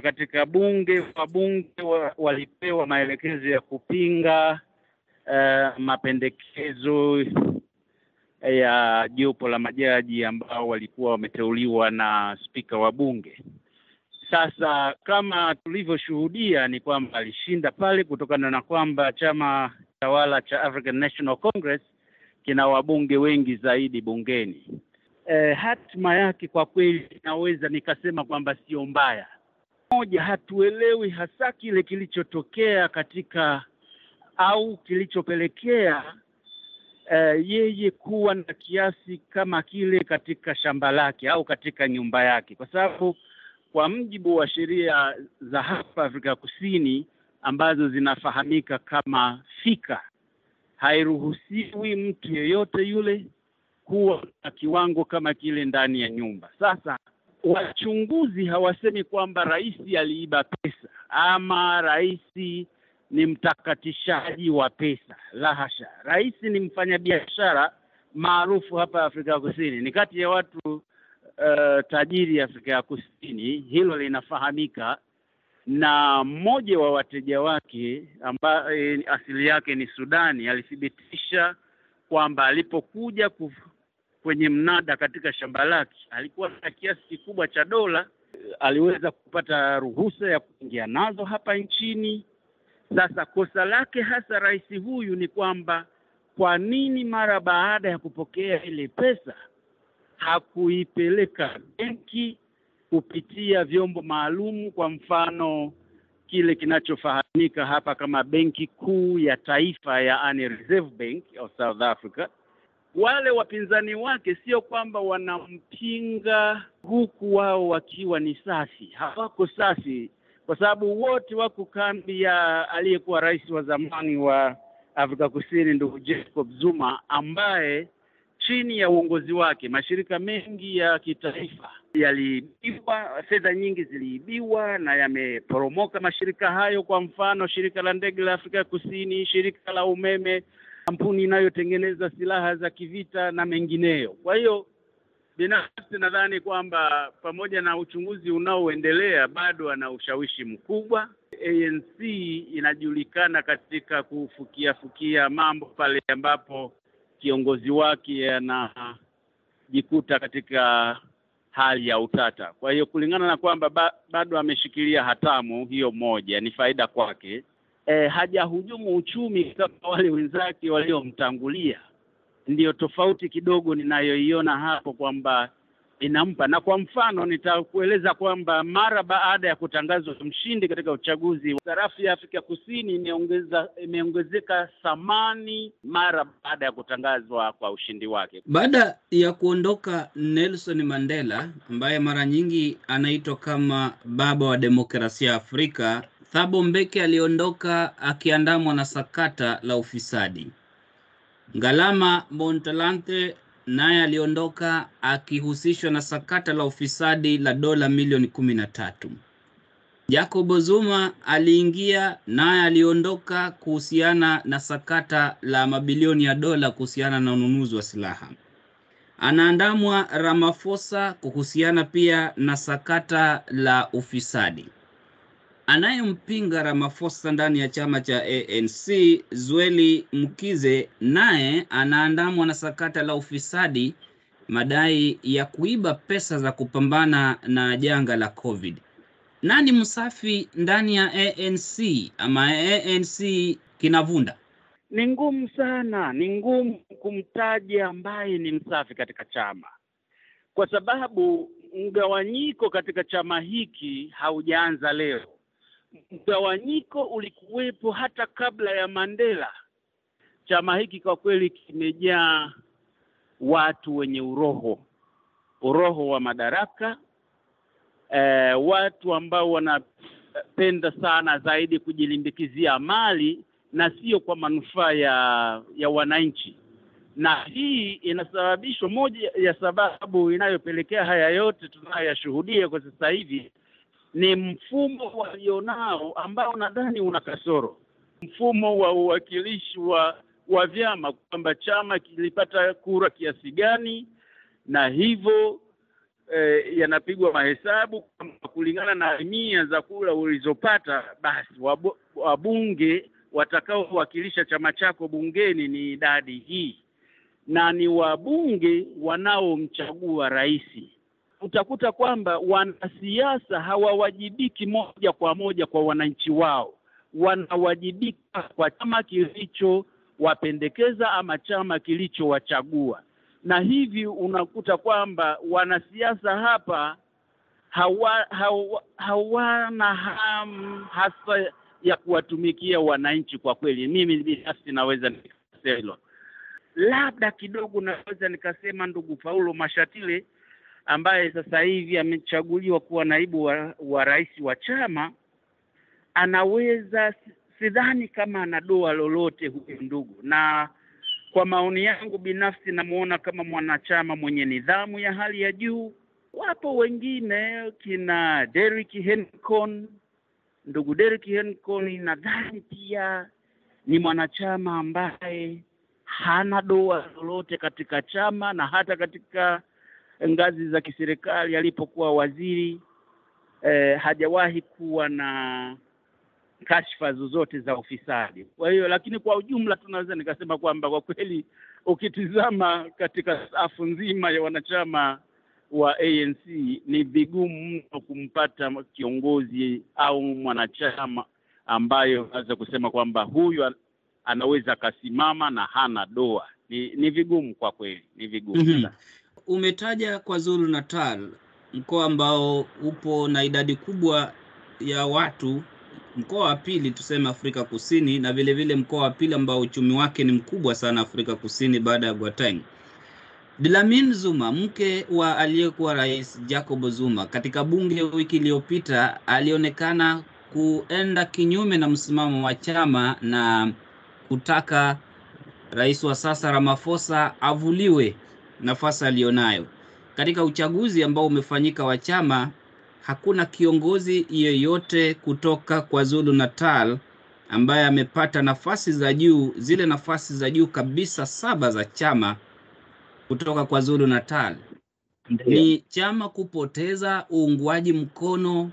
katika bunge wabunge wa, walipewa maelekezo ya kupinga uh, mapendekezo ya jopo la majaji ambao walikuwa wameteuliwa na spika wa bunge. Sasa kama tulivyoshuhudia ni kwamba alishinda pale kutokana na kwamba chama tawala cha African National Congress kina wabunge wengi zaidi bungeni. E, hatima yake kwa kweli naweza nikasema kwamba sio mbaya. Moja, hatuelewi hasa kile kilichotokea katika au kilichopelekea Uh, yeye kuwa na kiasi kama kile katika shamba lake au katika nyumba yake, kwa sababu kwa mujibu wa sheria za hapa Afrika Kusini ambazo zinafahamika kama fika, hairuhusiwi mtu yeyote yule kuwa na kiwango kama kile ndani ya nyumba. Sasa wachunguzi hawasemi kwamba rais aliiba pesa ama rais ni mtakatishaji wa pesa. La hasha, rais ni mfanyabiashara maarufu hapa Afrika ya Kusini, ni kati ya watu uh, tajiri Afrika ya Kusini, hilo linafahamika. Na mmoja wa wateja wake ambaye asili yake ni Sudani alithibitisha kwamba alipokuja kwenye mnada katika shamba lake alikuwa na kiasi kikubwa cha dola, aliweza kupata ruhusa ya kuingia nazo hapa nchini. Sasa kosa lake hasa rais huyu ni kwamba kwa nini mara baada ya kupokea ile pesa hakuipeleka benki kupitia vyombo maalum, kwa mfano kile kinachofahamika hapa kama Benki Kuu ya Taifa, yaani Reserve Bank of South Africa. Wale wapinzani wake sio kwamba wanampinga huku wao wakiwa ni safi, hawako safi kwa sababu wote wako kambi ya aliyekuwa rais wa zamani wa Afrika Kusini ndugu Jacob Zuma, ambaye chini ya uongozi wake mashirika mengi ya kitaifa yaliibiwa, fedha nyingi ziliibiwa na yameporomoka mashirika hayo. Kwa mfano, shirika la ndege la Afrika Kusini, shirika la umeme, kampuni inayotengeneza silaha za kivita na mengineyo. Kwa hiyo binafsi nadhani kwamba pamoja na uchunguzi unaoendelea bado ana ushawishi mkubwa. ANC inajulikana katika kufukia fukia mambo pale ambapo kiongozi wake anajikuta katika hali ya utata. Kwa hiyo kulingana na kwamba ba, bado ameshikilia hatamu hiyo, moja ni faida kwake. E, hajahujumu uchumi kama wale wenzake waliomtangulia ndiyo tofauti kidogo ninayoiona hapo kwamba inampa. Na kwa mfano nitakueleza kwamba mara baada ya kutangazwa mshindi katika uchaguzi, sarafu ya Afrika Kusini imeongeza imeongezeka thamani mara baada ya kutangazwa kwa ushindi wake. Baada ya kuondoka Nelson Mandela ambaye mara nyingi anaitwa kama baba wa demokrasia Afrika, Thabo Mbeki aliondoka akiandamwa na sakata la ufisadi. Ngalama Montalante naye aliondoka akihusishwa na sakata la ufisadi la dola milioni kumi na tatu. Jacob Zuma aliingia naye aliondoka kuhusiana na sakata la mabilioni ya dola kuhusiana na ununuzi wa silaha. Anaandamwa Ramaphosa kuhusiana pia na sakata la ufisadi. Anayempinga Ramaphosa ndani ya chama cha ANC Zweli Mkize naye anaandamwa na sakata la ufisadi, madai ya kuiba pesa za kupambana na janga la Covid. Nani msafi ndani ya ANC ama ANC kinavunda? Ni ngumu sana, ni ngumu kumtaja ambaye ni msafi katika chama, kwa sababu mgawanyiko katika chama hiki haujaanza leo. Mgawanyiko ulikuwepo hata kabla ya Mandela. Chama hiki kwa kweli kimejaa watu wenye uroho, uroho wa madaraka, eh, watu ambao wanapenda sana zaidi kujilimbikizia mali na sio kwa manufaa ya ya wananchi, na hii inasababishwa, moja ya sababu inayopelekea haya yote tunayoyashuhudia kwa sasa hivi ni mfumo walionao ambao nadhani una kasoro, mfumo wa uwakilishi wa wa vyama, kwamba chama kilipata kura kiasi gani, na hivyo eh, yanapigwa mahesabu kulingana na mia za kura ulizopata, basi wabu, wabunge watakaowakilisha chama chako bungeni ni idadi hii, na ni wabunge wanaomchagua rais. Utakuta kwamba wanasiasa hawawajibiki moja kwa moja kwa wananchi wao, wanawajibika kwa chama kilichowapendekeza ama chama kilichowachagua, na hivi unakuta kwamba wanasiasa hapa hawa, hawa, hawana hamu hasa ya kuwatumikia wananchi. Kwa kweli, mimi binafsi naweza nikasema hilo. Labda kidogo naweza nikasema ndugu Paulo Mashatile ambaye sasa hivi amechaguliwa kuwa naibu wa, wa rais wa chama anaweza, sidhani kama ana doa lolote huyu ndugu, na kwa maoni yangu binafsi namuona kama mwanachama mwenye nidhamu ya hali ya juu. Wapo wengine kina Derrick Hencon, ndugu Derrick Hencon nadhani pia ni mwanachama ambaye hana doa lolote katika chama na hata katika ngazi za kiserikali alipokuwa waziri eh, hajawahi kuwa na kashfa zozote za ufisadi. Kwa hiyo, lakini kwa ujumla tunaweza nikasema kwamba kwa kweli ukitizama katika safu nzima ya wanachama wa ANC ni vigumu mno kumpata kiongozi au mwanachama ambayo naweza kusema kwamba huyu anaweza akasimama na hana doa. Ni, ni vigumu kwa kweli, ni vigumu mm -hmm. Umetaja KwaZulu Natal, mkoa ambao upo na idadi kubwa ya watu, mkoa wa pili tuseme Afrika Kusini, na vile vile mkoa wa pili ambao uchumi wake ni mkubwa sana Afrika Kusini baada ya Gauteng. Dlamini Zuma, mke wa aliyekuwa rais Jacob Zuma, katika bunge wiki iliyopita alionekana kuenda kinyume na msimamo wa chama na kutaka rais wa sasa Ramaphosa avuliwe nafasi aliyonayo. Katika uchaguzi ambao umefanyika wa chama, hakuna kiongozi yeyote kutoka kwa Zulu Natal ambaye amepata nafasi za juu, zile nafasi za juu kabisa saba za chama kutoka kwa Zulu Natal. Ni chama kupoteza uungwaji mkono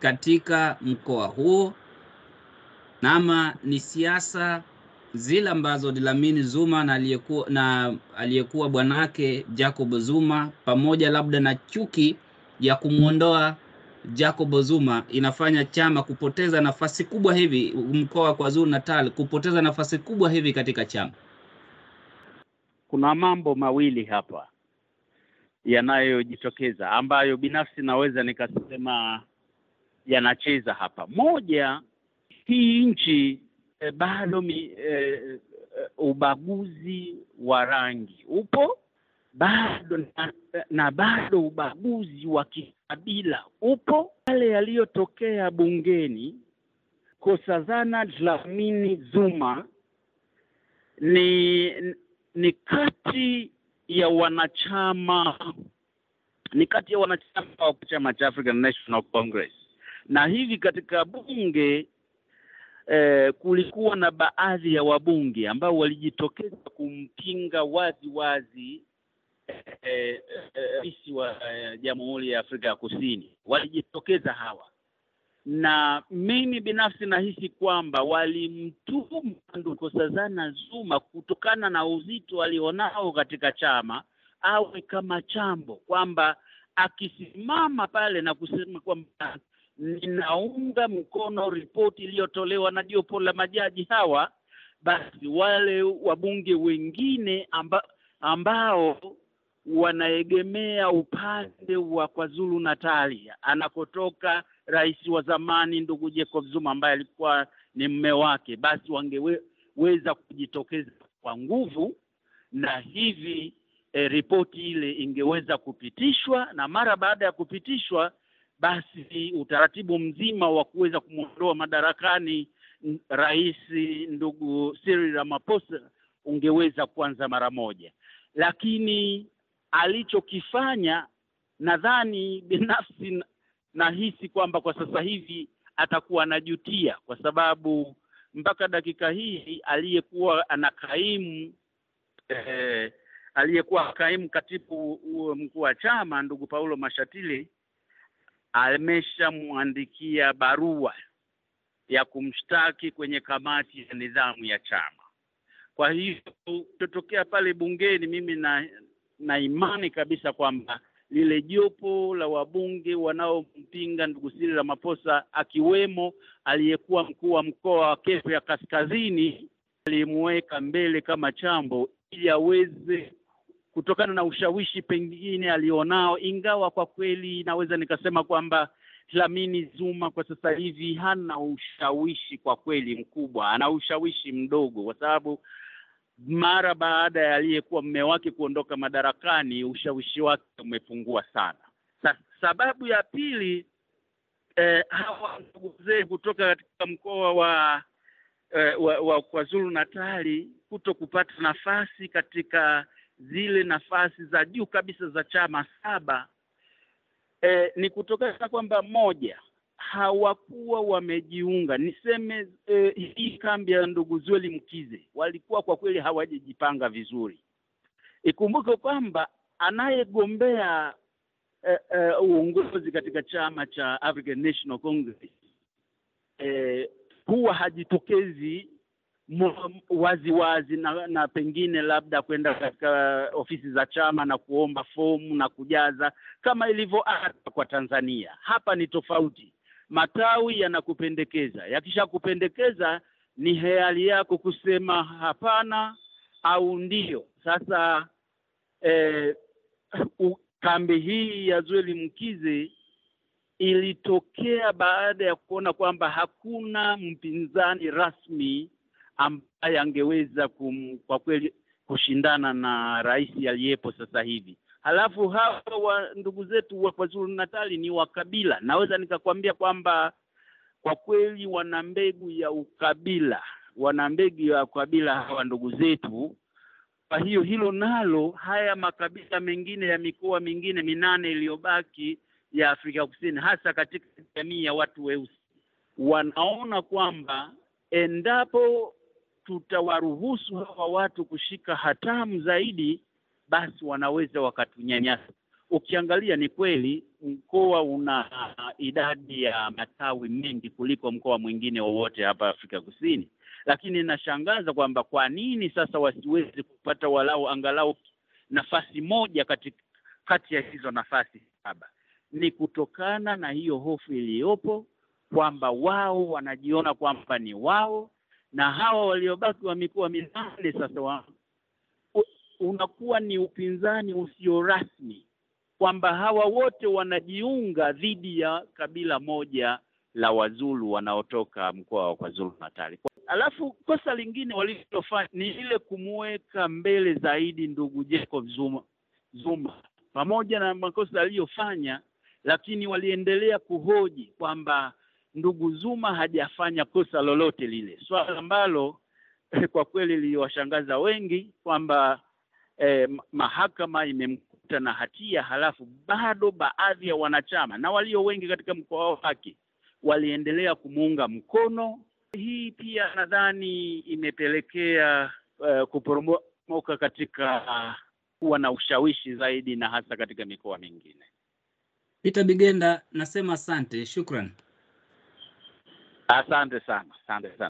katika mkoa huo, nama ni siasa zile ambazo Dlamini Zuma na aliyekuwa na aliyekuwa bwanake Jacob Zuma pamoja labda na chuki ya kumwondoa Jacob Zuma inafanya chama kupoteza nafasi kubwa hivi, mkoa wa KwaZulu Natal kupoteza nafasi kubwa hivi katika chama. Kuna mambo mawili hapa yanayojitokeza ambayo binafsi naweza nikasema yanacheza hapa. Moja, hii nchi E, bado mi, eh, ubaguzi wa rangi upo bado na, na bado ubaguzi wa kikabila upo. Yale yaliyotokea bungeni Nkosazana Dlamini Zuma ni ni kati ya wanachama ni kati ya wanachama wa chama cha African National Congress, na hivi katika bunge Eh, kulikuwa na baadhi ya wabunge ambao walijitokeza kumpinga wazi wazi rais eh, eh, wa eh, Jamhuri ya Afrika ya Kusini. Walijitokeza hawa, na mimi binafsi nahisi kwamba walimtuma Nkosazana Zuma kutokana na uzito alionao katika chama, awe kama chambo, kwamba akisimama pale na kusema kwamba ninaunga mkono ripoti iliyotolewa na jopo la majaji hawa, basi wale wabunge wengine amba, ambao wanaegemea upande wa KwaZulu Natali anakotoka rais wa zamani ndugu Jacob Zuma ambaye alikuwa ni mme wake, basi wangeweza kujitokeza kwa nguvu na hivi e, ripoti ile ingeweza kupitishwa, na mara baada ya kupitishwa basi utaratibu mzima wa kuweza kumwondoa madarakani rais ndugu Cyril Ramaphosa ungeweza kuanza mara moja, lakini alichokifanya, nadhani binafsi nahisi kwamba kwa sasa hivi atakuwa anajutia, kwa sababu mpaka dakika hii aliyekuwa anakaimu eh, aliyekuwa kaimu katibu mkuu wa chama ndugu Paulo Mashatile ameshamwandikia barua ya kumshtaki kwenye kamati ya nidhamu ya chama. Kwa hiyo tutokea pale bungeni, mimi na, na imani kabisa kwamba lile jopo la wabunge wanaompinga ndugu Cyril Ramaphosa akiwemo aliyekuwa mkuu wa mkoa wa Kivu ya Kaskazini alimuweka mbele kama chambo ili aweze kutokana na ushawishi pengine alionao, ingawa kwa kweli naweza nikasema kwamba Dlamini Zuma kwa sasa hivi hana ushawishi kwa kweli mkubwa, ana ushawishi mdogo, kwa sababu mara baada ya aliyekuwa mme wake kuondoka madarakani ushawishi wake umepungua sana. Sa, sababu ya pili eh, hawa ndugu zee kutoka katika mkoa wa eh, wa, wa KwaZulu Natali kuto kupata nafasi katika zile nafasi za juu kabisa za chama saba e, ni kutokana kwamba moja hawakuwa wamejiunga niseme e, hii kambi ya ndugu Zweli Mkize walikuwa kwa kweli hawajajipanga vizuri. Ikumbuke kwamba anayegombea e, e, uongozi katika chama cha African National Congress e, huwa hajitokezi wazi wazi na, na pengine labda kwenda katika ofisi za chama na kuomba fomu na kujaza kama ilivyo ada kwa Tanzania. Hapa ni tofauti. Matawi yanakupendekeza, yakishakupendekeza ni hiari yako kusema hapana au ndio. Sasa eh, kambi hii ya Zweli Mkize ilitokea baada ya kuona kwamba hakuna mpinzani rasmi ambaye angeweza kum, kwa kweli kushindana na rais aliyepo sasa hivi. Halafu hawa wa ndugu zetu wa KwaZulu Natali ni wakabila, naweza nikakwambia kwamba kwa kweli wana mbegu ya ukabila, wana mbegu ya ukabila hawa ndugu zetu. Kwa hiyo hilo nalo, haya makabila mengine ya mikoa mingine minane iliyobaki ya Afrika Kusini, hasa katika jamii ya watu weusi, wanaona kwamba endapo tutawaruhusu hawa watu kushika hatamu zaidi, basi wanaweza wakatunyanyasa. Ukiangalia ni kweli mkoa una idadi ya matawi mengi kuliko mkoa mwingine wowote hapa Afrika Kusini, lakini inashangaza kwamba kwa nini sasa wasiwezi kupata walau angalau nafasi moja kati, kati ya hizo nafasi saba? Ni kutokana na hiyo hofu iliyopo kwamba wao wanajiona kwamba ni wao na hawa waliobaki wa mikoa minane sasa wa, unakuwa ni upinzani usio rasmi kwamba hawa wote wanajiunga dhidi ya kabila moja la Wazulu wanaotoka mkoa wa KwaZulu Natali. Alafu kosa lingine walilofanya ni ile kumuweka mbele zaidi ndugu Jacob Zuma, Zuma pamoja na makosa aliyofanya, lakini waliendelea kuhoji kwamba ndugu Zuma hajafanya kosa lolote lile, swala ambalo eh, kwa kweli liliwashangaza wengi kwamba eh, mahakama imemkuta na hatia, halafu bado baadhi ya wanachama na walio wengi katika mkoa wake waliendelea kumuunga mkono. Hii pia nadhani imepelekea eh, kuporomoka katika kuwa na ushawishi zaidi na hasa katika mikoa mingine. Peter Bigenda, nasema asante, shukran. Asante sana, asante sana.